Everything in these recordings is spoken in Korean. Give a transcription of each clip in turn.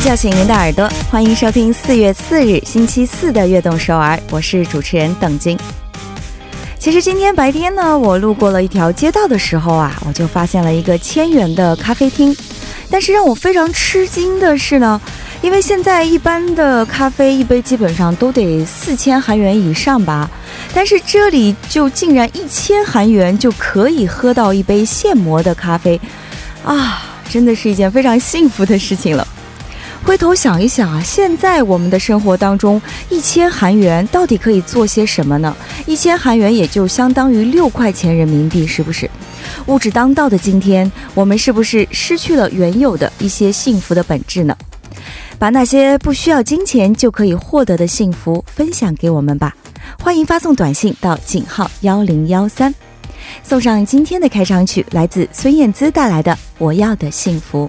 叫醒您的耳朵，欢迎收听四月四日星期四的《悦动首尔》，我是主持人邓晶。其实今天白天呢，我路过了一条街道的时候啊，我就发现了一个千元的咖啡厅。但是让我非常吃惊的是呢，因为现在一般的咖啡一杯基本上都得四千韩元以上吧，但是这里就竟然一千韩元就可以喝到一杯现磨的咖啡，啊，真的是一件非常幸福的事情了。回头想一想啊，现在我们的生活当中，一千韩元到底可以做些什么呢？一千韩元也就相当于六块钱人民币，是不是？物质当道的今天，我们是不是失去了原有的一些幸福的本质呢？把那些不需要金钱就可以获得的幸福分享给我们吧。欢迎发送短信到井号幺零幺三，送上今天的开场曲，来自孙燕姿带来的《我要的幸福》。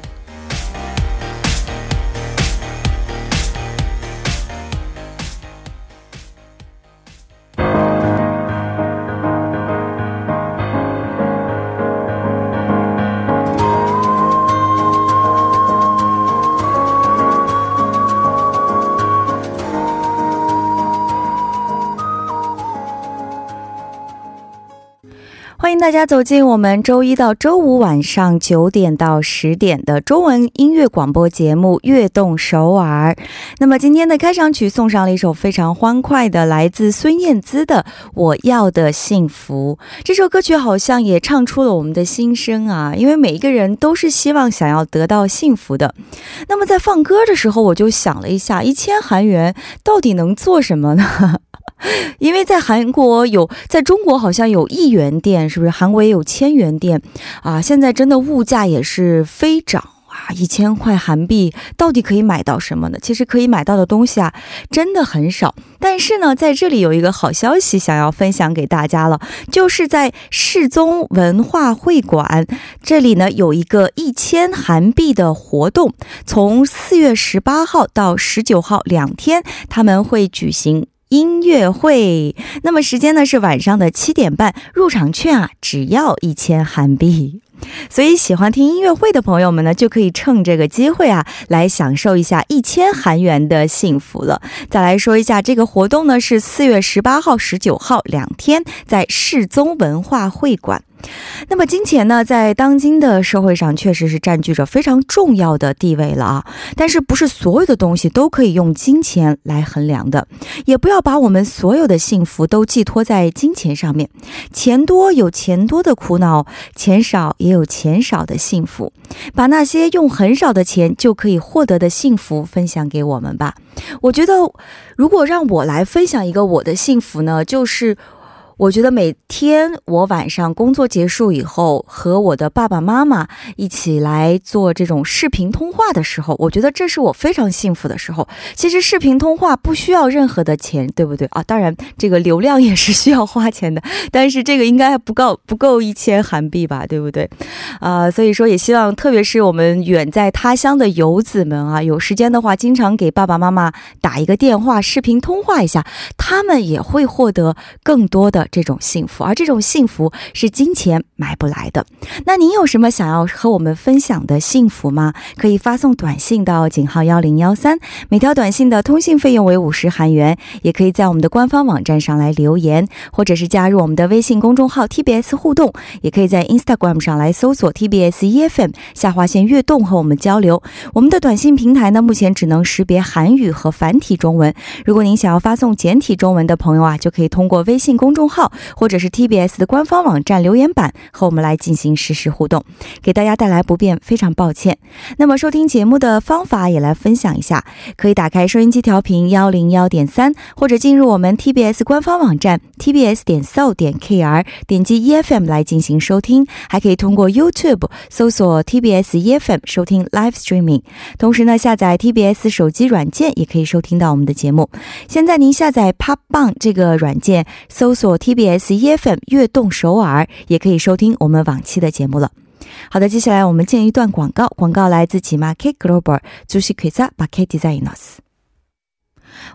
大家走进我们周一到周五晚上九点到十点的中文音乐广播节目《悦动首尔》。那么今天的开场曲送上了一首非常欢快的，来自孙燕姿的《我要的幸福》。这首歌曲好像也唱出了我们的心声啊，因为每一个人都是希望想要得到幸福的。那么在放歌的时候，我就想了一下，一千韩元到底能做什么呢？因为在韩国有，在中国好像有一元店，是不是？韩国也有千元店啊！现在真的物价也是飞涨啊！一千块韩币到底可以买到什么呢？其实可以买到的东西啊，真的很少。但是呢，在这里有一个好消息想要分享给大家了，就是在世宗文化会馆这里呢，有一个一千韩币的活动，从四月十八号到十九号两天，他们会举行。音乐会，那么时间呢是晚上的七点半，入场券啊只要一千韩币，所以喜欢听音乐会的朋友们呢就可以趁这个机会啊来享受一下一千韩元的幸福了。再来说一下这个活动呢是四月十八号、十九号两天在世宗文化会馆。那么，金钱呢，在当今的社会上，确实是占据着非常重要的地位了啊。但是，不是所有的东西都可以用金钱来衡量的，也不要把我们所有的幸福都寄托在金钱上面。钱多有钱多的苦恼，钱少也有钱少的幸福。把那些用很少的钱就可以获得的幸福分享给我们吧。我觉得，如果让我来分享一个我的幸福呢，就是。我觉得每天我晚上工作结束以后，和我的爸爸妈妈一起来做这种视频通话的时候，我觉得这是我非常幸福的时候。其实视频通话不需要任何的钱，对不对啊？当然，这个流量也是需要花钱的，但是这个应该不够，不够一千韩币吧，对不对？啊，所以说也希望，特别是我们远在他乡的游子们啊，有时间的话，经常给爸爸妈妈打一个电话、视频通话一下，他们也会获得更多的。这种幸福，而这种幸福是金钱买不来的。那您有什么想要和我们分享的幸福吗？可以发送短信到井号幺零幺三，每条短信的通信费用为五十韩元。也可以在我们的官方网站上来留言，或者是加入我们的微信公众号 TBS 互动，也可以在 Instagram 上来搜索 TBS EFM 下划线悦动和我们交流。我们的短信平台呢，目前只能识别韩语和繁体中文。如果您想要发送简体中文的朋友啊，就可以通过微信公众号。号，或者是 TBS 的官方网站留言板和我们来进行实时互动，给大家带来不便，非常抱歉。那么收听节目的方法也来分享一下，可以打开收音机调频幺零幺点三，或者进入我们 TBS 官方网站 tbs 点 so 点 kr，点击 E F M 来进行收听，还可以通过 YouTube 搜索 TBS E F M 收听 Live Streaming，同时呢下载 TBS 手机软件也可以收听到我们的节目。现在您下载 Pop Bang 这个软件，搜索。TBS EFM 悦动首尔也可以收听我们往期的节目了。好的，接下来我们进一段广告，广告来自 m a k e Global，主持记者 Market Designers。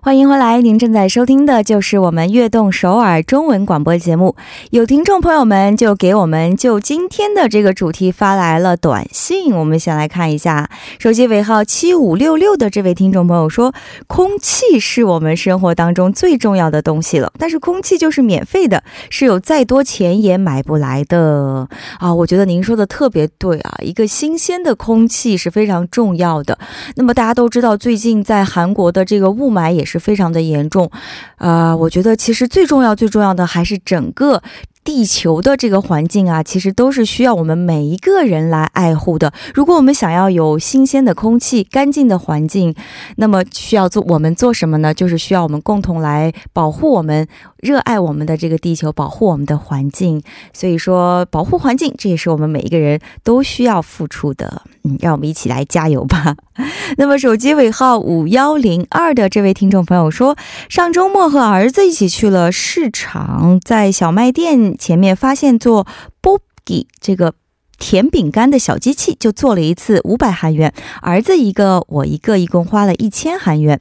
欢迎回来，您正在收听的就是我们《悦动首尔》中文广播节目。有听众朋友们就给我们就今天的这个主题发来了短信，我们先来看一下，手机尾号七五六六的这位听众朋友说：“空气是我们生活当中最重要的东西了，但是空气就是免费的，是有再多钱也买不来的啊。”我觉得您说的特别对啊，一个新鲜的空气是非常重要的。那么大家都知道，最近在韩国的这个雾霾。也是非常的严重，啊，我觉得其实最重要、最重要的还是整个。地球的这个环境啊，其实都是需要我们每一个人来爱护的。如果我们想要有新鲜的空气、干净的环境，那么需要做我们做什么呢？就是需要我们共同来保护我们、热爱我们的这个地球，保护我们的环境。所以说，保护环境，这也是我们每一个人都需要付出的。嗯，让我们一起来加油吧。那么，手机尾号五幺零二的这位听众朋友说，上周末和儿子一起去了市场，在小卖店。前面发现做 b o o g i 这个。甜饼干的小机器就做了一次五百韩元，儿子一个我一个，一共花了一千韩元。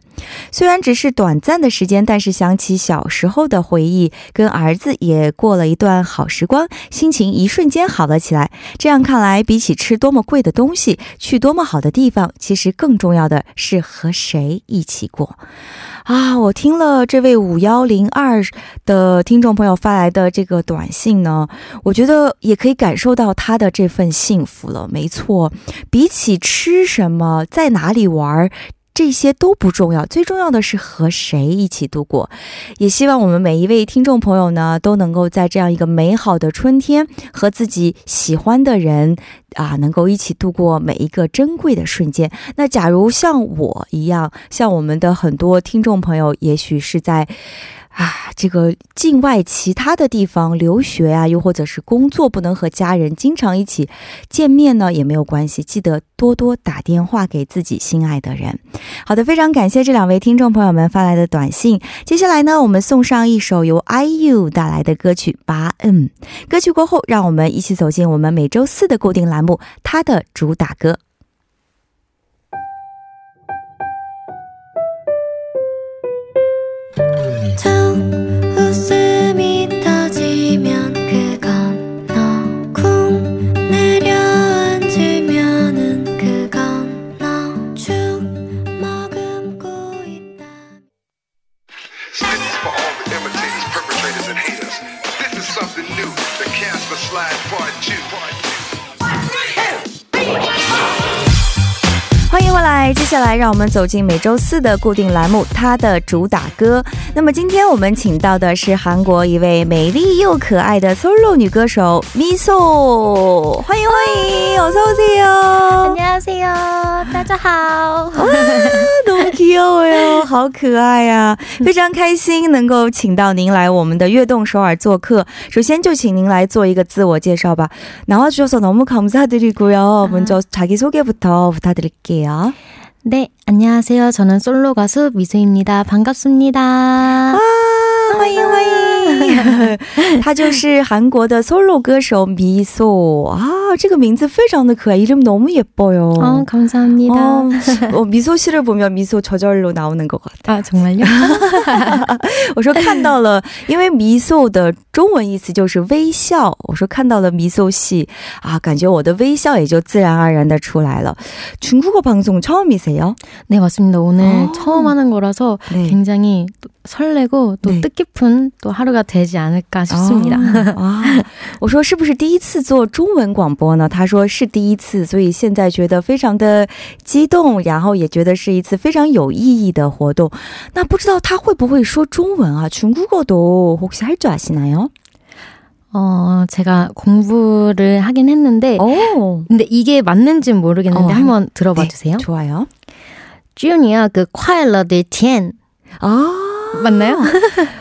虽然只是短暂的时间，但是想起小时候的回忆，跟儿子也过了一段好时光，心情一瞬间好了起来。这样看来，比起吃多么贵的东西，去多么好的地方，其实更重要的是和谁一起过啊！我听了这位五幺零二的听众朋友发来的这个短信呢，我觉得也可以感受到他的这。份幸福了，没错。比起吃什么，在哪里玩儿，这些都不重要。最重要的是和谁一起度过。也希望我们每一位听众朋友呢，都能够在这样一个美好的春天，和自己喜欢的人啊，能够一起度过每一个珍贵的瞬间。那假如像我一样，像我们的很多听众朋友，也许是在。啊，这个境外其他的地方留学啊，又或者是工作不能和家人经常一起见面呢，也没有关系。记得多多打电话给自己心爱的人。好的，非常感谢这两位听众朋友们发来的短信。接下来呢，我们送上一首由 IU 带来的歌曲《八恩》。歌曲过后，让我们一起走进我们每周四的固定栏目，它的主打歌。嗯。欢迎回来！接下来，让我们走进每周四的固定栏目，它的主打歌。那么，今天我们请到的是韩国一位美丽又可爱的 Solo 女歌手 m i s s o 欢迎欢迎，Ozzy 大家好！大家好，大家好。多么 Q 哟，好可爱呀！非常开心能够请到您来我们的悦动首尔做客。首先，就请您来做一个自我介绍吧。나와주셔서너무감사드리고요먼저자기소개부터부탁드릴게요 주세요 네, 안녕하세요. 저는 솔로 가수 미수입니다. 반갑습니다. 와, 아, 화이팅, 화이팅. 他就是韩国的솔로歌手미소啊这个名字非常的可爱이름너무예뻐요 아, 어, 감사합니다 어, 어, 미소씨를 보면 미소 저절로 나오는 것 같아요 아, 정말요? 我说看到了因为미소的 中文意思就是微笑。我说看到了 m i 系啊，感觉我的微笑也就自然而然的出来了。群主的방송처음이세 요？ 네맞습니다오늘처음하는거라서굉장히설레고또뜻깊은또하루가되지않을까싶습니다我说是不是第一次做中文广播呢？他说是第一次，所以现在觉得非常的激动，然后也觉得是一次非常有意义的活动。那不知道他会不会说中文啊？群主가도혹시할줄아시나 요？ 어, 제가 공부를 하긴 했는데, 오. 근데 이게 맞는지는 모르겠는데 어, 한번 들어봐 네, 주세요. 좋아요. 쥬니야 그快乐的天 아, 맞나요?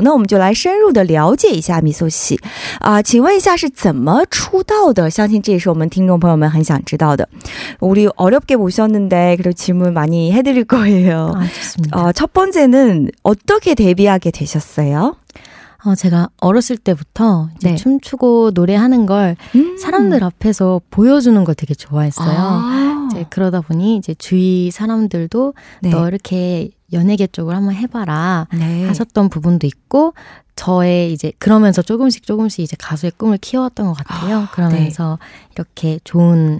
那我们就来深入的了解一下米苏西啊，请问一下是怎么出道的？相信这也是我们听众朋友们很想知道的。무리어렵게모셨는데그럼질문많이해드릴거예 요。 啊，啊，첫번째는어떻게데뷔하게되셨어요 어, 제가 어렸을 때부터 이제 네. 춤추고 노래하는 걸 음. 사람들 앞에서 보여주는 걸 되게 좋아했어요. 아. 이제 그러다 보니 이제 주위 사람들도 네. 너 이렇게 연예계 쪽을 한번 해봐라 네. 하셨던 부분도 있고 저의 이제 그러면서 조금씩 조금씩 이제 가수의 꿈을 키워왔던 것 같아요. 아, 네. 그러면서 이렇게 좋은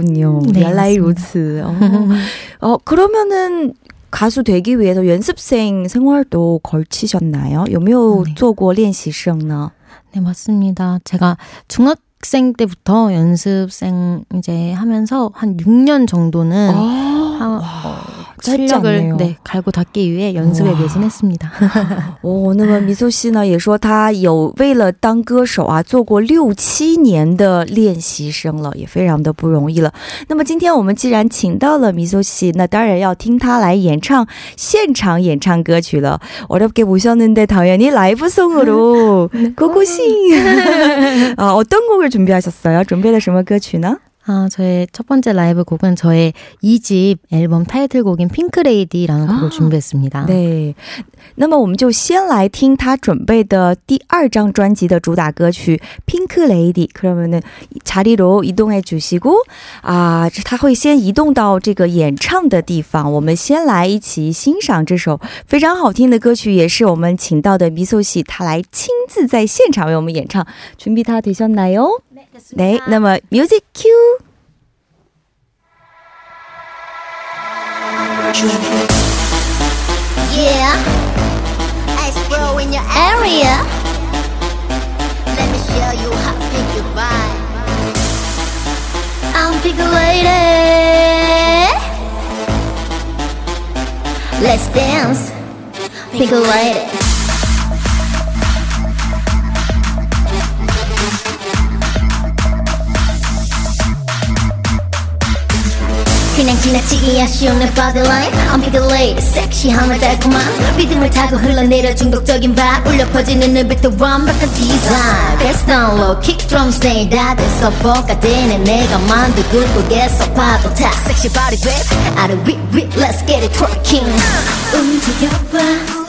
그군요 음, 네, 랄라이 로즈. 어. 어, 그러면은 가수 되기 위해서 연습생 생활도 걸치셨나요? 요묘 쪼고 아, 练习生呢? 네. 네, 맞습니다. 제가 중학 학생 때부터 연습생 이제 하면서 한 6년 정도는 아, 하, 어, 활력을 네, 갈고 닦기 위해 연습에 매진했습니다. 哦，那么미소씨呢也说她有为了当歌手啊做过六七年的练习生了，也非常的不容易了。那么今天我们既然请到了 미소씨，那当然要听她来演唱现场演唱歌曲了。 어렵게 모셨는데 당연히 라이브송으로 고고싱. 아, 어떤 곡을 준비하셨어요? 준비해什么歌曲呢? 아, 저의 첫 번째 라이브 곡은 저의 2집 앨범 타이틀곡인 핑크레이디라는 곡을 아, 준비했습니다. 네. 那么我们就先来听他准备的第二张专辑的主打歌曲 Pink Lady。 그러면은 자리로 이동해 주시고 아, 他会先移动到这个演唱的地方。我们先来一起欣赏这首非常好听的歌曲，也是我们请到的미소 씨他来亲自在现场为我们演唱。준비 다 되셨나요? 네, 넘어 뮤직 큐. Yeah, I in your area. Let me show you how big you vibe. I'm Let's dance, 진한 지나치 이해할 없는 borderline Unbelated, sexy 하나 달콤한 리듬을 타고 흘러내려 중독적인 vibe 울려 퍼지는 눈빛도 완벽한 디자인 Best download, kick drums, nail It's a fuck I didn't 내가 만든 굴곡에서 파도 타 Sexy body, babe, out of it, let's get it twerking 움직여봐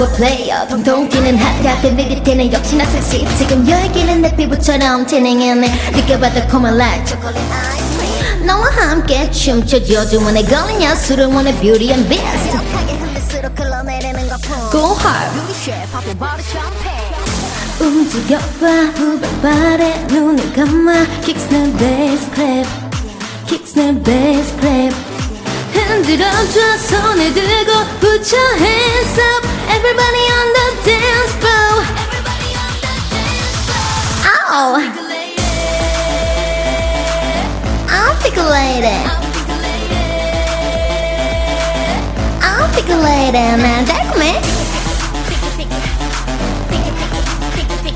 최고 플레이어 통통 튀는 핫카페 내 밑에는 역시나 섹시 지금 열기는 내 피부처럼 태닝해 느껴봐도 c o m o n like 초콜릿 아이스크림 너와 함께 춤춰줘 주문에 걸린 야수를 원해 beauty and beast 력하게 흔들수록 흘러내리는 거품 Go hard 유리쉐 바보 바로 점프 움직여봐 후발발에 눈을 감아 Kicks the bass clap Kicks the bass clap 흔들어줘 손을 들고 부처해 lady. i will pick a lady, man, take me.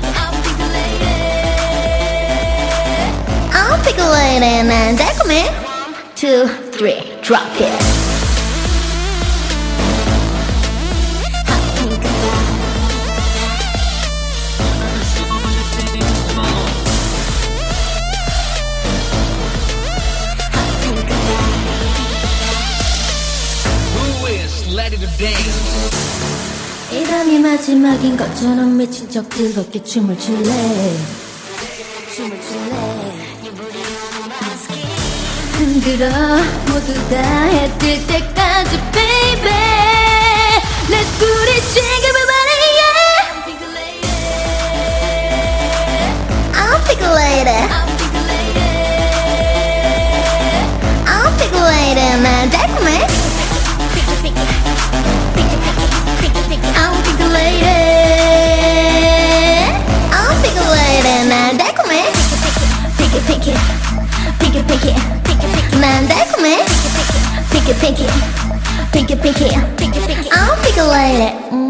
i will pick a lady, man, take me. One, two, three, drop it. 마지막인 것처럼 미친 척 즐겁게 춤을 출래 춤을 출래 흔들어 모두 다 해뜰 때까지 빼 pinky, pinky, pinky, pinky, pinky. I'll pick a lady.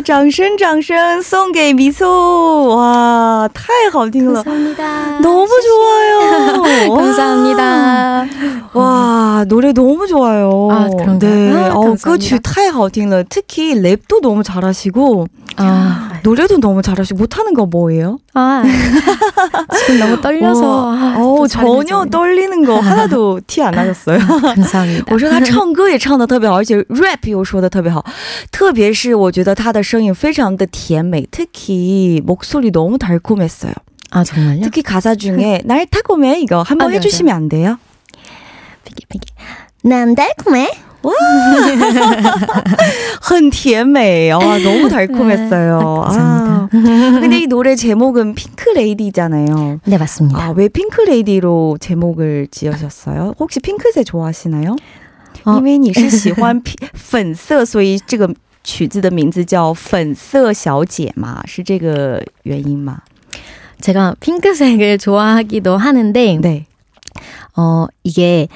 掌声掌声送给米苏哇太好听了너무좋아요 감사합니다 와 노래 너무 좋아요. 아 그런가요? 네, 아, 어, 끝이 타이 하 특히 랩도 너무 잘하시고 아, 노래도 너무 잘하시고 못하는 거 뭐예요? 아 지금 너무 떨려서 어 아, 전혀 떨리는 거 하나도 티 안 나셨어요. 감사합니다. 我说他唱歌也唱的特别好，而且 rap 又说的特别好，特别是我觉得他的 声音非常的甜美특히목소리너무달콤했어요아 정말요? 특히 가사 중에 날 달콤해 이거 한번 아, 네, 해주시면 안 돼요? 피기 피기 난 달콤해. 와, 很甜美. 아, 너무 달콤했어요. 네, 아, 아, 근데 이 노래 제목은 핑크 레이디잖아요. 네, 맞습니다. 아, 왜 핑크 레이디로 제목을 지으셨어요? 혹시 핑크색 좋아하시나요? 因为你是喜欢粉色，所以这个 어. 曲子的名字叫《粉色小姐》嘛，是这个原因吗？제가핑크색을좋아하기도하는데 네. 어이게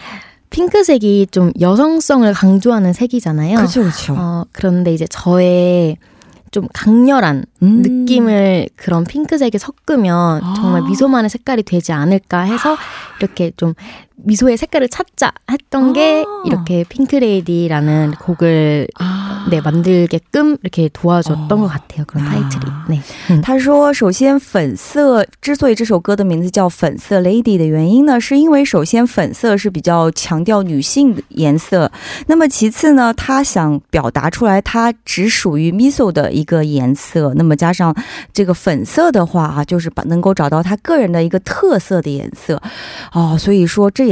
핑크색이 좀 여성성을 강조하는 색이잖아요. 그렇죠, 그렇죠. 어, 그런데 이제 저의 좀 강렬한 음. 느낌을 그런 핑크색에 섞으면 아. 정말 미소만의 색깔이 되지 않을까 해서 이렇게 좀 미소의 색깔을 찾자 했던 아~ 게 이렇게 핑크레이디라는 곡을 아~ 네 만들게끔 이렇게 도와줬던 것 같아요. 그런 타이틀이. 네. 他说，首先粉色之所以这首歌的名字叫粉色 Lady 的原因呢是因为首先粉色是比较强调女性颜色那么其次呢他想表达出来他只属于 miso 的一个颜色那么加上这个粉色的话啊就是把能够找到他个人的一个特色的颜色哦所以说这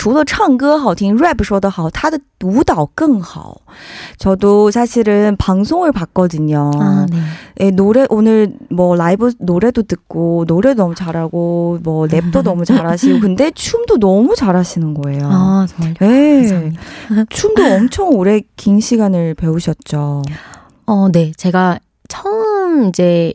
除了唱歌好听,랩说得好,他的舞蹈更好. 저도 사실은 방송을 봤거든요. 아, 네. 예, 노래 오늘 뭐 라이브 노래도 듣고 노래 너무 잘하고 뭐 랩도 너무 잘하시고 근데 춤도 너무 잘하시는 거예요. 아, 정말. 예. 춤도 엄청 오래 긴 시간을 배우셨죠. 어, 네. 제가 처음 이제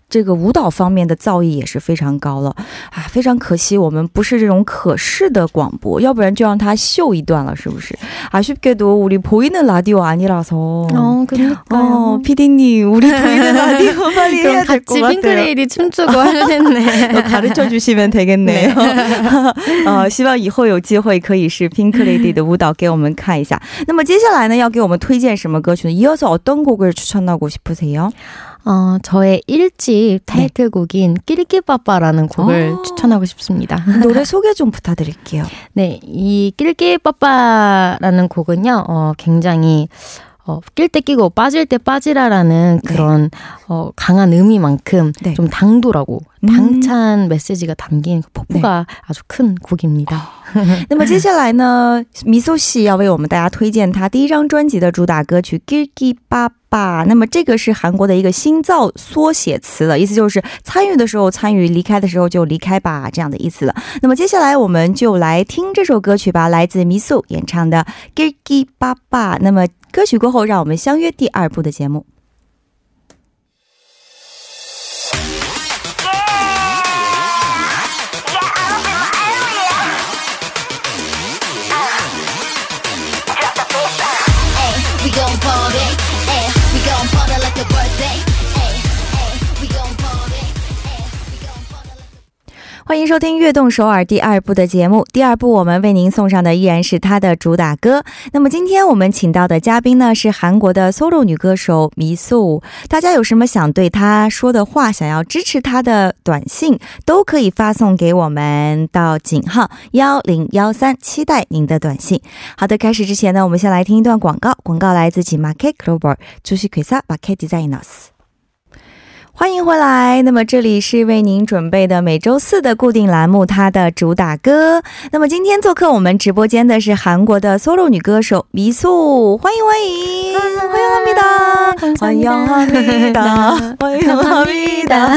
这个舞蹈方面的造诣也是非常高了啊！非常可惜，我们不是这种可视的广播，要不然就让他秀一段了，是不是？아쉽게도우리보이는라디오아니라서哦，그니까 PD 님우리보이는라디오만 이해야될것같아같이 Pink l 춤추고하 주시되겠네요啊，希望以后有机会可以是 Pink Lady 的舞蹈给我们看一下。那么接下来呢，要给我们推荐什么歌曲呢？이어서어떤곡을추천하고싶으세 요？ 어, 저의 1집 타이틀곡인 네. 끼리끼빠빠라는 곡을 아~ 추천하고 싶습니다. 그 노래 소개 좀 부탁드릴게요. 네, 이 끼리끼빠빠라는 곡은요, 어, 굉장히 어, 낄때 끼고 빠질 때 빠지라라는 네. 그런 네. 어, 강한 의미만큼 네. 좀 당도라고 当唱，message 가담긴폭포가아주큰곡입니다 那么接下来呢，미소씨要为我们大家推荐他第一张专辑的主打歌曲《기기바바》。那么这个是韩国的一个新造缩写词了，意思就是参与的时候参与，离开的时候就离开吧这样的意思了。那么接下来我们就来听这首歌曲吧，来自미소演唱的《g g 기기바바》。那么歌曲过后，让我们相约第二部的节目。欢迎收听《悦动首尔》第二部的节目。第二部我们为您送上的依然是他的主打歌。那么今天我们请到的嘉宾呢，是韩国的 solo 女歌手米素。大家有什么想对她说的话，想要支持她的短信，都可以发送给我们到井号幺零幺三。期待您的短信。好的，开始之前呢，我们先来听一段广告。广告来自 Market c l o b a r 株式会社 Market Designers。欢迎回来。那么这里是为您准备的每周四的固定栏目，它的主打歌。那么今天做客我们直播间的是韩国的 solo 女歌手미소欢迎欢迎，欢迎합니다환영합니다환영합니다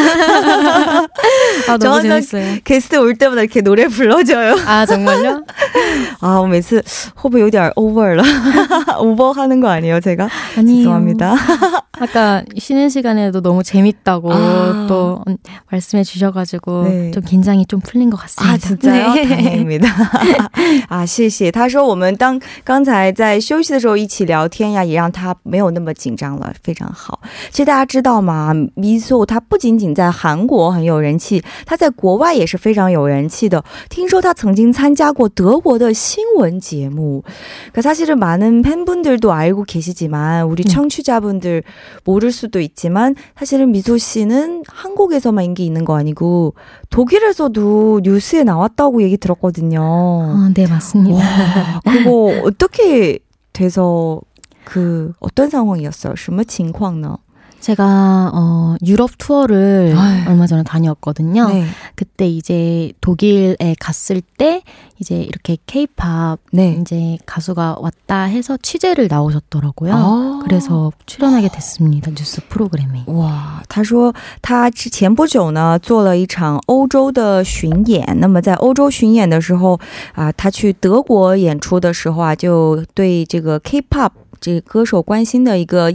아 너무 재밌어요. 게스트 올 때마다 이렇게 노래 불러줘요. 아 정말요? 아, 每次 호흡 有点 over 了, 오버하는 거 아니에요, 제가? 아니 죄송합니다. 아까 쉬는 시간에도 너무 재밌 있다고 아. 또 말씀해 주셔가지고 네. 좀 긴장이 좀 풀린 것 같습니다. 아 진짜요? 네. 다행입니다. 아, 谢谢。他说我们当刚才在休息的时候一起聊天呀，也让他没有那么紧张了，非常好。其实大家知道嘛 miso 它不仅仅在韩国很有人气，它在国外也是非常有人气的。听说他曾经参加过德国的新闻节目。 사실은 많은 팬분들도 알고 계시지만 우리 청취자분들 모를 수도 있지만 사실은 미소 이효 씨는 한국에서만 인기 있는 거 아니고 독일에서도 뉴스에 나왔다고 얘기 들었거든요. 어, 네, 맞습니다. 와, 그거 어떻게 돼서 그 어떤 상황이었어요? 什么情况呢? 제가 어, 유럽 투어를 아유. 얼마 전에 다녀왔거든요. 네. 그때 이제 독일에 갔을 때 이제 이렇게 케이팝 네. 이제 가수가 왔다 해서 취재를 나오셨더라고요. 아. 그래서 출연하게 됐습니다. 뉴스 프로그램에. 와, 他说他之前不久呢做了一场欧洲的巡演。那么在欧洲巡演的时候啊，他去德国演出的时候啊，就对这个 아, K-pop 这歌手关心的一个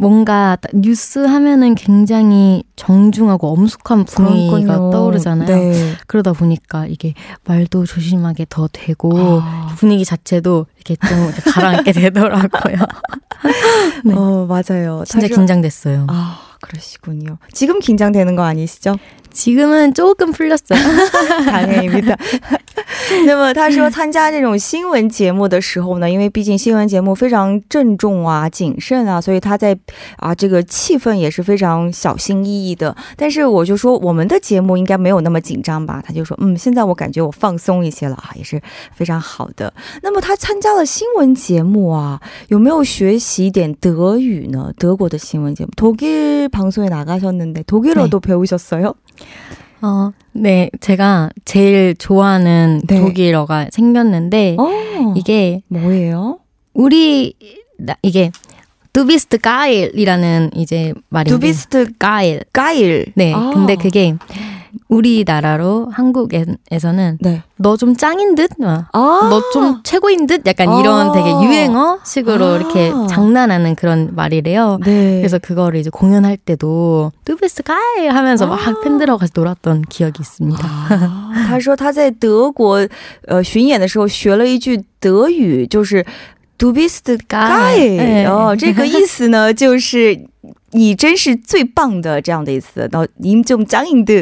뭔가 뉴스 하면은 굉장히 정중하고 엄숙한 분위기가 그렇군요. 떠오르잖아요. 네. 그러다 보니까 이게 말도 조심하게 더 되고 아. 분위기 자체도 이렇게 좀 가라앉게 되더라고요. 네. 어 맞아요. 진짜 자주... 긴장됐어요. 아 그러시군요. 지금 긴장되는 거 아니시죠? 지금은 조금 풀렸어요. 다행입니다. 那么他说参加这种新闻节目的时候呢，因为毕竟新闻节目非常郑重啊、谨慎啊，所以他在啊这个气氛也是非常小心翼翼的。但是我就说我们的节目应该没有那么紧张吧？他就说嗯，现在我感觉我放松一些了啊，也是非常好的。那么他参加了新闻节目啊，有没有学习一点德语呢？德国的新闻节目，독일방송에나가셨는데독일어도배우셨어 요？ 嗯。네, 제가 제일 좋아하는 네. 독일어가 생겼는데 오, 어, 이게 뭐예요? 우리 나, 이게 두비스트 가일이라는 이제 말인데 두비스트 가일 가일 네 아. 근데 그게 우리나라로 한국에서는 네. 너좀 짱인 듯, 아~ 너좀 최고인 듯, 약간 아~ 이런 되게 유행어식으로 아~ 이렇게 장난하는 그런 말이래요. 네. 그래서 그거를 이제 공연할 때도 뚜베스 가이 하면서 막 아. 팬들하고 같이 놀았던 기억이 있습니다. 他说他在德国巡演的时候学了一句德语就是 아. “to be s k 네. 这个意思呢就是你真是最棒的，这样的一次，到您这么强硬的，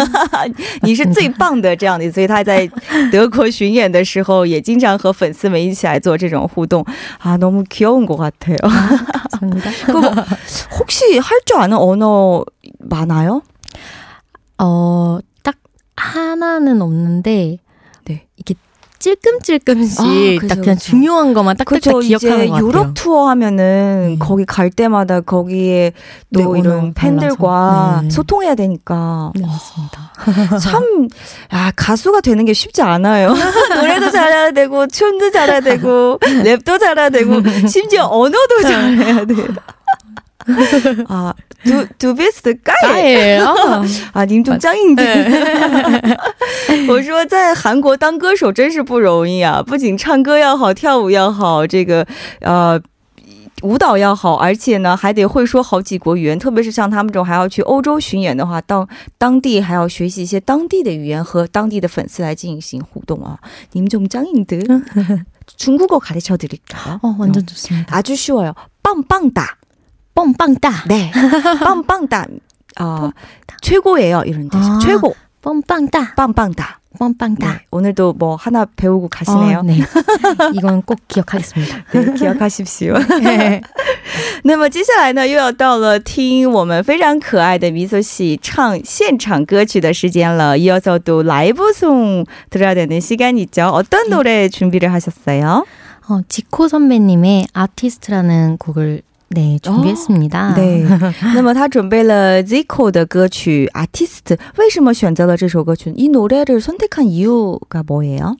你是最棒的这样的，所以他在德国巡演的时候也经常和粉丝们一起来做这种互动啊。那么，可以用国话的哦。哈哈哈哈哈。不过，혹시할줄아는언어많아요어딱하나는없는데 찔끔찔끔씩 아, 그쵸, 딱 그냥 그쵸. 중요한 것만 딱딱 그쵸, 기억하는 것 같아요. 유럽 투어 하면은 네. 거기 갈 때마다 거기에 또 네, 이런 팬들과 네. 소통해야 되니까. 네, 맞습니다. 참 아, 가수가 되는 게 쉽지 않아요. 노래도 잘해야 되고 춤도 잘해야 되고 랩도 잘해야 되고 심지어 언어도 잘해야 돼요. 啊，Do Do b i s t Guy 啊！啊，您总僵硬的。我说，在韩国当歌手真是不容易啊！不仅唱歌要好，跳舞要好，这个呃舞蹈要好，而且呢还得会说好几国语言。特别是像他们这种还要去欧洲巡演的话，当当地还要学习一些当地的语言和当地的粉丝来进行互动啊！你们总僵硬的。중국어가르쳐드릴까哦，完全좋습니다아주쉬워요 뻥빵따 네. 뻥빵따 어, 최고예요. 이런 데서. 아, 최고. 뻥빵따뻥빵따뻥빵따 네, 오늘도 뭐 하나 배우고 가시네요. 어, 네. 이건 꼭 기억하겠습니다. 네, 기억하십시오. 네. 那么接下来呢，又要到了听我们非常可爱的米索喜唱现场歌曲的时间了。이어서또 라이브 송 들어야 되는 시간 있죠. 어떤 네. 노래 준비를 하셨어요? 어, 지코 선배님의 아티스트라는 곡을 네, 준비했습니다. 네. 那么他准备了 Zico 的歌曲 Artist. 为什么选择了这首歌曲?이 노래를 선택한 이유가 뭐예요?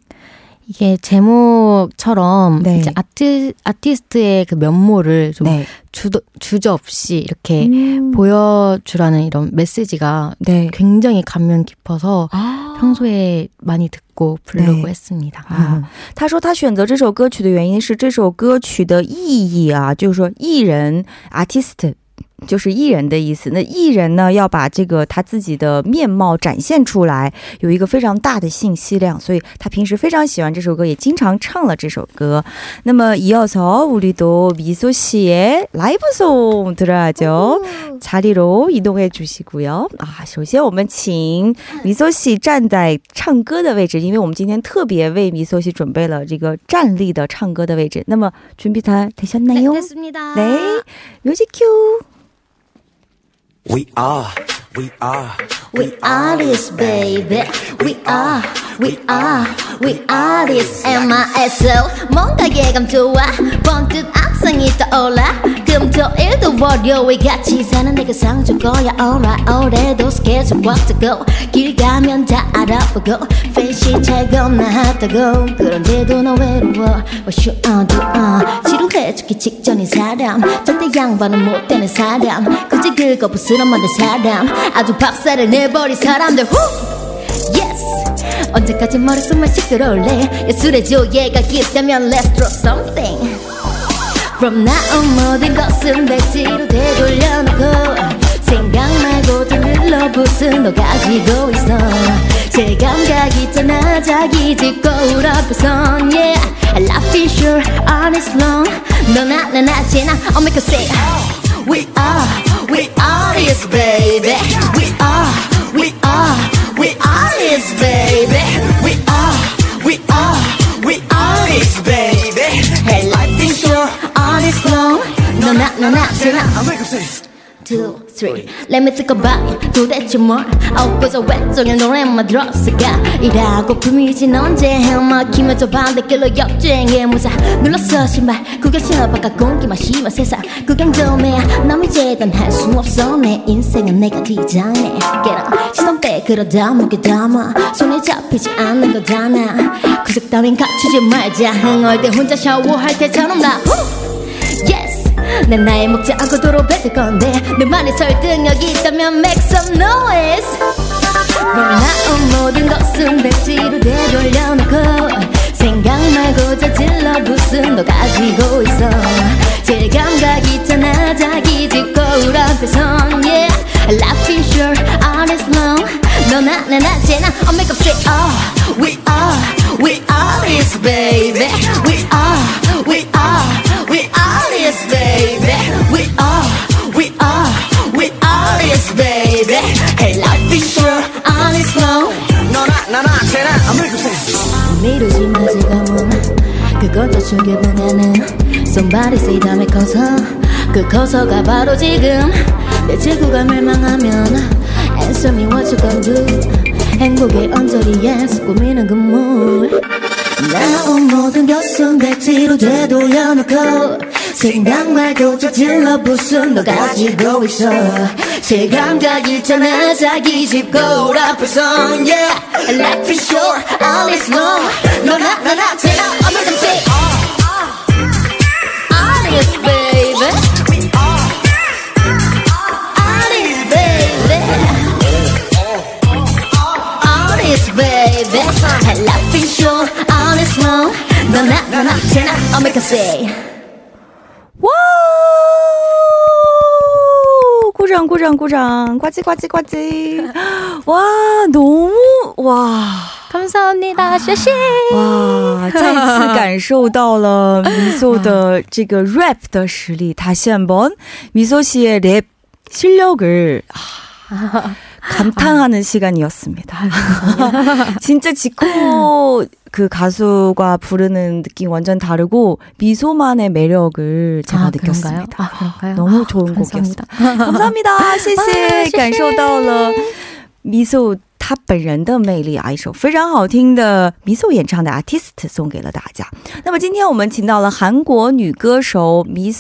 이게 제목처럼 네. 이제 아티, 아티스트의 그 면모를 좀 네. 주도, 주저 없이 이렇게 음. 보여주라는 이런 메시지가 네. 굉장히 감명 깊어서 아. 평소에 많이 듣고 부르고 네. 했습니다. 他说他选择这首歌曲的原因是这首歌曲的意义啊，就是说艺人 a r t i 就是艺人的意思。那艺人呢，要把这个他自己的面貌展现出来，有一个非常大的信息量，所以他平时非常喜欢这首歌，也经常唱了这首歌。那么，伊奥草屋里多米索西来不送德拉查里罗伊都会举起鼓哟啊！首先，我们请米索西站在唱歌的位置，因为我们今天特别为米索西准备了这个站立的唱歌的位置。那么，准备台台下内哟，来，有请 Q。We are, we are, we are this baby. We are, we are, we are this MISO. 뭔가 예감 좋아. 번뜩 악상이 떠올라. 금토일도 월요일 같이 사는 내가 상줄 거야. Alright, 올해도 스케줄 꽉 잡고. 길 가면 다 알아보고. 팬시 잘 겁나 하다고. 그런데도 너 외로워. What you on, do on. 때 죽기 직전인 사람 절대 양반은 못 되는 사람 굳이 긁어 부스럼만든 사람 아주 박살을 내버린 사람들 후! Yes! 언제까지 머릿속만 시끄러울래 예술의 조예가 깊다면 Let's draw something From now on 모든 것은 백지로 되돌려놓고 생각 말고 다눌러붙은너 가지고 있어 제 감각 있잖아 자기 집 거울 앞에선 yeah laughing sure on is long No not no not yeah I'll make a say We are we are is baby We are we are we are is baby We are we are we are is baby Hey is short, on is long No not no not yeah I'll make a say two, three. Let me think about it. 도대체 뭘 엎어서 왼쪽에 노래만 들었을까? 이라고 품이진 언제 막히면서 반대길로 역주행해 무사 눌렀어 신발 구경 신어봐가 공기만 심한 뭐 세상 구경 좀 해야 남이 재단할 수 없어 내 인생은 내가 디자인해 Get up 시선 빼 그러다 목에 담아 손에 잡히지 않는 거잖아 구석 따윈 갖추지 말자 흥얼대 혼자 샤워할 때처럼 나 후! Yeah. 난 나의 목적하고 도로 뱉을 건데 내만의 설득력이 있다면 make some noise 넌나온 모든 것은 백지로 되돌려놓고 생각 말고 저질러 무슨 너 가지고 있어 제일 감각 있잖아 자기 짓고 울 앞에선 yeah I love you sure all is long 너나 나나 쟤나 I'll make up say oh we are we are is baby we are we are yes baby We are, we are, we are yes baby Hey life is short, all is long 너나 나나 쟤나 아무리 급해 미루지 마 즐거움 그것도 즐겨보내는 Somebody say 담에 커서 그 커서가 바로 지금 내 지구가 멸망하면 Answer me what you gon' do 행복의 언저리에 꾸미는 그물나온 모든 것은 백지로 되돌려놓고 생각만 고쳐질러 무슨 너 가지고 있어 새 감자 있잖아 자기 집 거울 앞에서 Yeah, life is short, all is long 너나 나나 제가 없는 듯이 Honest baby Honest baby Honest baby Life is short, no, no, no, 너나 나나 제가 없는 듯이 哇！鼓掌鼓掌鼓掌！呱唧呱唧呱唧！哇，너 무， 哇，감사합니 다， 谢谢！哇，再次感受到了미소的 这个 rap 的实力。他现本미소씨의 rap 실력을 감탄하는 아. 시간이었습니다. 진짜 지코 그 가수가 부르는 느낌 완전 다르고 미소만의 매력을 제가 아, 느꼈습니다. 아, 그런가요? 너무 아, 좋은 곡이었습니다. 감사합니다. 시시, 감사합니다. 아, 미소 他本人的魅力啊，一首非常好听的 m 宿演唱的《Artist》送给了大家。那么今天我们请到了韩国女歌手 Mi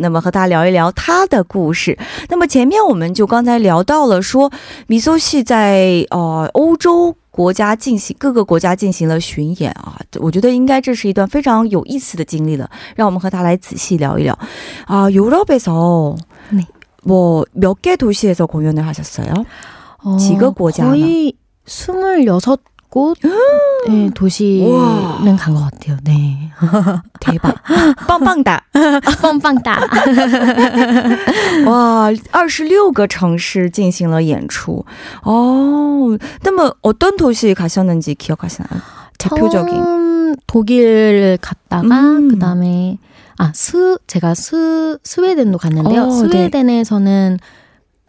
那么和她聊一聊她的故事。那么前面我们就刚才聊到了，说米 i 系在呃欧洲国家进行各个国家进行了巡演啊，我觉得应该这是一段非常有意思的经历了。让我们和她来仔细聊一聊。啊，유럽에서몇개도시에서공연을하셨어요 어, 지个国家呢 거의 26곳 네, 도시는 간 것 같아요. 네. 대박. 빵빵다. 빵빵다. 와, 26个城市进行了演出.어, 그러면 어떤 도시 가셨는지 기억하시나요? 대표적인. 독일 갔다가 음. 그다음에 아, 스 제가 스 스웨덴도 갔는데요. 어, 네. 스웨덴에서는 네.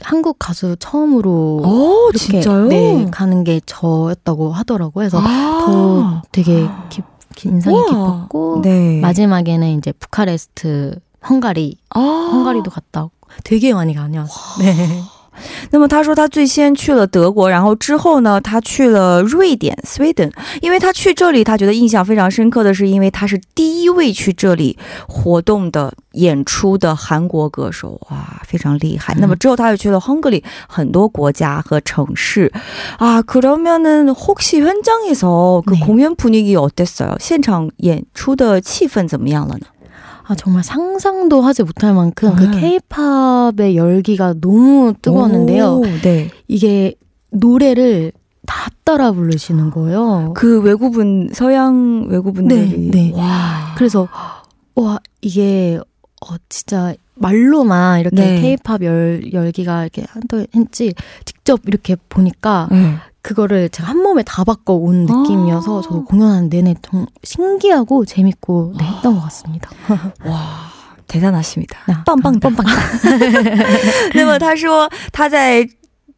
한국 가수 처음으로 오, 이렇게 진짜요? 네, 가는 게 저였다고 하더라고요. 그래서 아~ 더 되게 기, 인상이 우와. 깊었고 네. 마지막에는 이제 부카레스트 헝가리 아~ 헝가리도 갔다 왔고 되게 많이 다녀왔어요. 那么他说他最先去了德国，然后之后呢，他去了瑞典 （Sweden），因为他去这里，他觉得印象非常深刻的是，因为他是第一位去这里活动的、演出的韩国歌手，哇，非常厉害。那么之后他又去了 Hungary，很多国家和城市。啊，그러면은혹시현장에서공연분위기어땠어 요？ 现场演出的气氛怎么样了呢？ 아, 정말 상상도 하지 못할 만큼 아. 그 케이팝의 네. 열기가 너무 뜨거웠는데요. 오, 네. 이게 노래를 다 따라 부르시는 거예요. 그 외국분 서양 외국분들이. 네, 네. 와. 그래서 와 이게 어 진짜 말로만 이렇게 케이팝 네. 열 열기가 이렇게 한도 했지 직접 이렇게 보니까 음. 그거를 제가 한 몸에 다 바꿔 온 느낌이어서 아~ 저도 공연하는 내내 좀 신기하고 재밌고 네, 아. 했던 것 같습니다. 와. 대단하십니다棒棒棒棒的那么他说他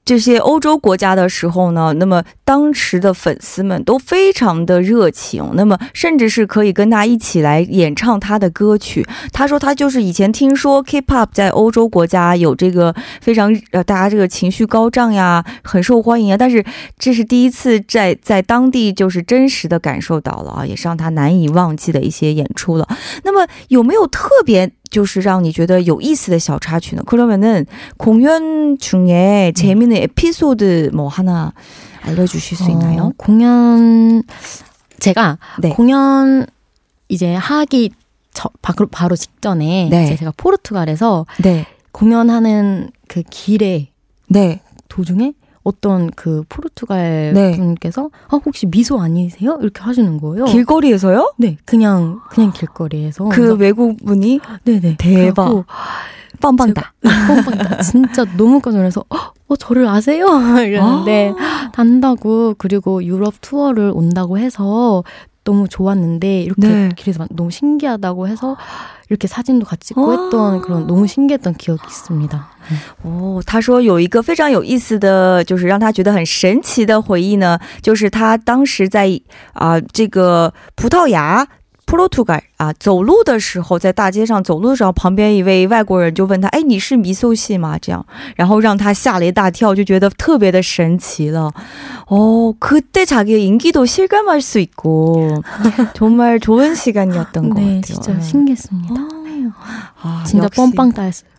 这些欧洲国家的时候呢，那么当时的粉丝们都非常的热情，那么甚至是可以跟他一起来演唱他的歌曲。他说他就是以前听说 K-pop 在欧洲国家有这个非常呃大家这个情绪高涨呀，很受欢迎啊。但是这是第一次在在当地就是真实的感受到了啊，也是让他难以忘记的一些演出了。那么有没有特别？ 就是让你觉得有意思的小插曲呢？그러면은공연중에재미있는에피소드뭐하나알려주실수있나요 음. 어, 공연 제가 네. 공연 이제 하기 저, 바로, 직전에 네. 제가 포르투갈에서 네. 공연하는 그 길에 네. 도중에 어떤 그 포르투갈 네. 분께서 아 혹시 미소 아니세요? 이렇게 하시는 거예요. 길거리에서요? 네, 그냥 그냥 길거리에서 그 외국분이 네네 대박 빵빵다빵빵다 진짜 너무 깜짝 놀라서 어, 어 저를 아세요? 이랬는데 아~ 단다고 그리고 유럽 투어를 온다고 해서 너무 좋았는데 이렇게 네. 길에서 너무 신기하다고 해서 이렇게 사진도 같이 찍고 아. 했던 그런 너무 신기했던 기억이 있습니다. 哦，他说有一个非常有意思的，就是让他觉得很神奇的回忆呢，就是他当时在啊、呃、这个葡萄牙 어, 普罗图盖啊，走路的时候在大街上走路的时候，旁边一位外国人就问他：“哎，你是米苏西吗？”这样，然后让他吓了一大跳，就觉得特别的神奇了。哦，그때자기인기도실감할수있고 정말좋은시간이었던거진짜신기했습니다진짜뻔뻔다했어요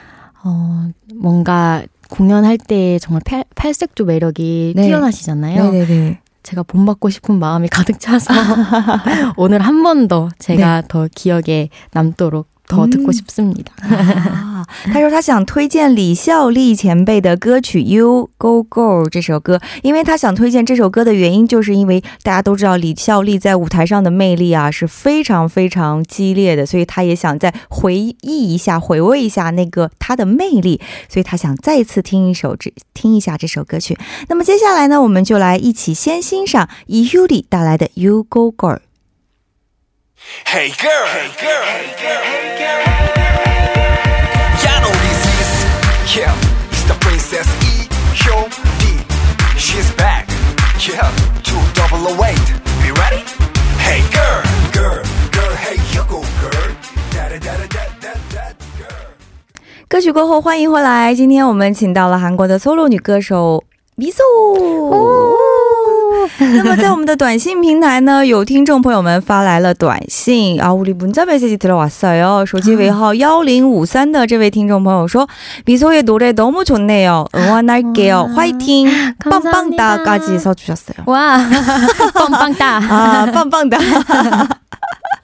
어, 뭔가 공연할 때 정말 팔, 팔색조 매력이 네. 뛰어나시잖아요. 네네네. 제가 본받고 싶은 마음이 가득 차서 오늘 한 번 더 제가 네. 더 기억에 남도록 他说他想推荐李孝利前辈的歌曲《You Go Girl》这首歌，因为他想推荐这首歌的原因，就是因为大家都知道李孝利在舞台上的魅力啊是非常非常激烈的，所以他也想再回忆一下、回味一下那个他的魅力，所以他想再次听一首这听一下这首歌曲。那么接下来呢，我们就来一起先欣赏以 l i 带来的《You Go Girl》。Hey girl, Hey girl, Hey girl, Hey girl, Hey girl, h e a h this is? y e a it's the princess E Q D. She's back. Yeah, to double the weight. Be ready. Hey girl, girl, girl, hey you go girl. Da da da da da da da da. 歌曲过后，欢迎回来。今天我们请到了韩国的 solo 女歌手 m i s o O。那么，在我们的短信平台呢，有听众朋友们发来了短信啊，우리부자배신했 어， 哇塞哟，手机尾号幺零五三的这位听众朋友说，미소의노래너무좋네 요， 응원할게요 f i g h t i n 棒棒哒，까지서주셨어 요， 哇，棒棒哒，啊，棒棒的。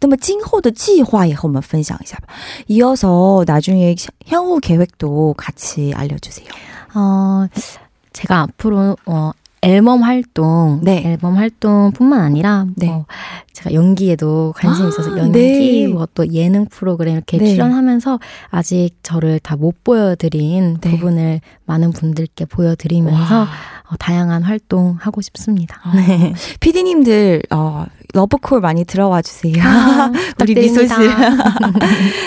那么今后的计划也和我们分享一下吧。이어서 나중에 향후 계획도 같이 알려주세요. 어, 제가 앞으로 어, 앨범 활동, 네. 앨범 활동뿐만 아니라 네. 뭐 제가 연기에도 관심이 아, 있어서 연기 네. 뭐또 예능 프로그램 이렇게 네. 출연하면서 아직 저를 다 못 보여드린 네. 부분을 많은 분들께 보여드리면서. 다양한 활동 하고 싶습니다. 네. 피디님들 어, 러브콜 많이 들어와 주세요. 아, 우리 미소씨.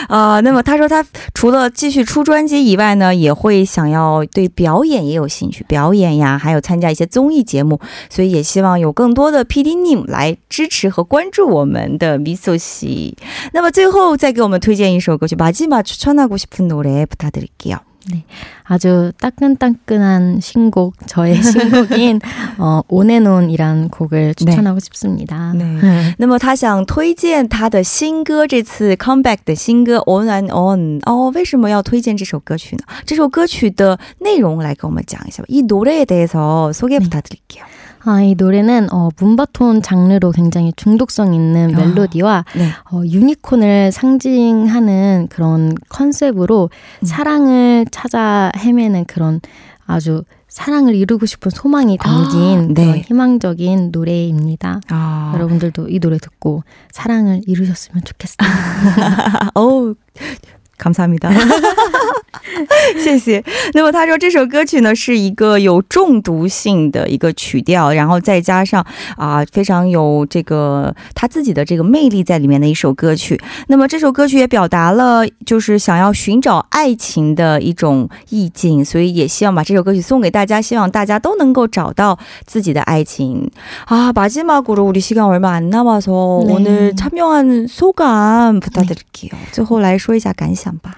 啊，那么他说他除了继续出专辑以外呢，也会想要对表演也有兴趣，表演呀，还有参加一些综艺节目，所以也希望有更多的 PD님 来支持和关注我们的미소 씨。 那么最后再给我们推荐一首歌曲，마지막추천하고싶은노래부탁드릴게요。 네. 아주 따끈따끈한 신곡, 저의 신곡인 어, 온앤온이란 곡을 추천하고 네. 싶습니다. 네. 那么他想推荐他的新歌，这次comeback的新歌 On and On。 哦，为什么要推荐这首歌曲呢？这首歌曲的内容来跟我们讲一下吧。이 노래에 대해서 소개 네. 부탁드릴게요. 아, 이 노래는 어, 문바톤 장르로 굉장히 중독성 있는 아, 멜로디와 아, 네. 어, 유니콘을 상징하는 그런 컨셉으로 음. 사랑을 찾아 헤매는 그런 아주 사랑을 이루고 싶은 소망이 아, 담긴 아, 네. 그런 희망적인 노래입니다. 아. 여러분들도 이 노래 듣고 사랑을 이루셨으면 좋겠습니다. 어우, 康萨米达，谢谢。那么他说这首歌曲呢是一个有中毒性的一个曲调，然后再加上啊非常有这个他自己的这个魅力在里面的一首歌曲。那么这首歌曲也表达了就是想要寻找爱情的一种意境，所以也希望把这首歌曲送给大家，希望大家都能够找到自己的爱情啊。마지막으로우리시간얼마안남아서오늘참여한소감부탁드릴게요最后来说一下感想。吧。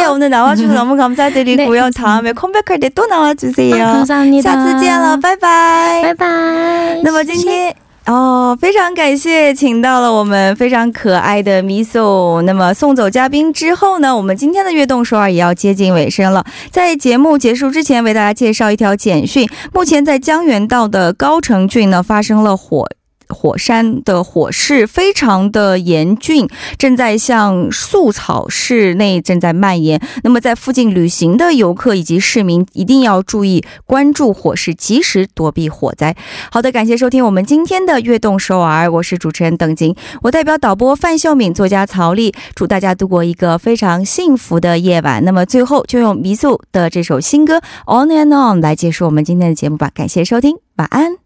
네오늘나와주셔서너무감사드리고요다음에컴백할때또나와주세요감사합니다下次见了拜拜拜拜那么今天哦非常感谢请到了我们非常可爱的 Miso. 那么送走嘉宾之后呢我们今天的《悦动首尔》也要接近尾声了。在节目结束之前为大家介绍一条简讯目前在江原道的高城郡呢发生了火。火山的火势非常的严峻，正在向宿草室内正在蔓延。那么，在附近旅行的游客以及市民一定要注意关注火势，及时躲避火灾。好的，感谢收听我们今天的《悦动首尔》，我是主持人邓晶。我代表导播范秀敏、作家曹丽，祝大家度过一个非常幸福的夜晚。那么，最后就用迷宿的这首新歌《On and On》来结束我们今天的节目吧。感谢收听，晚安。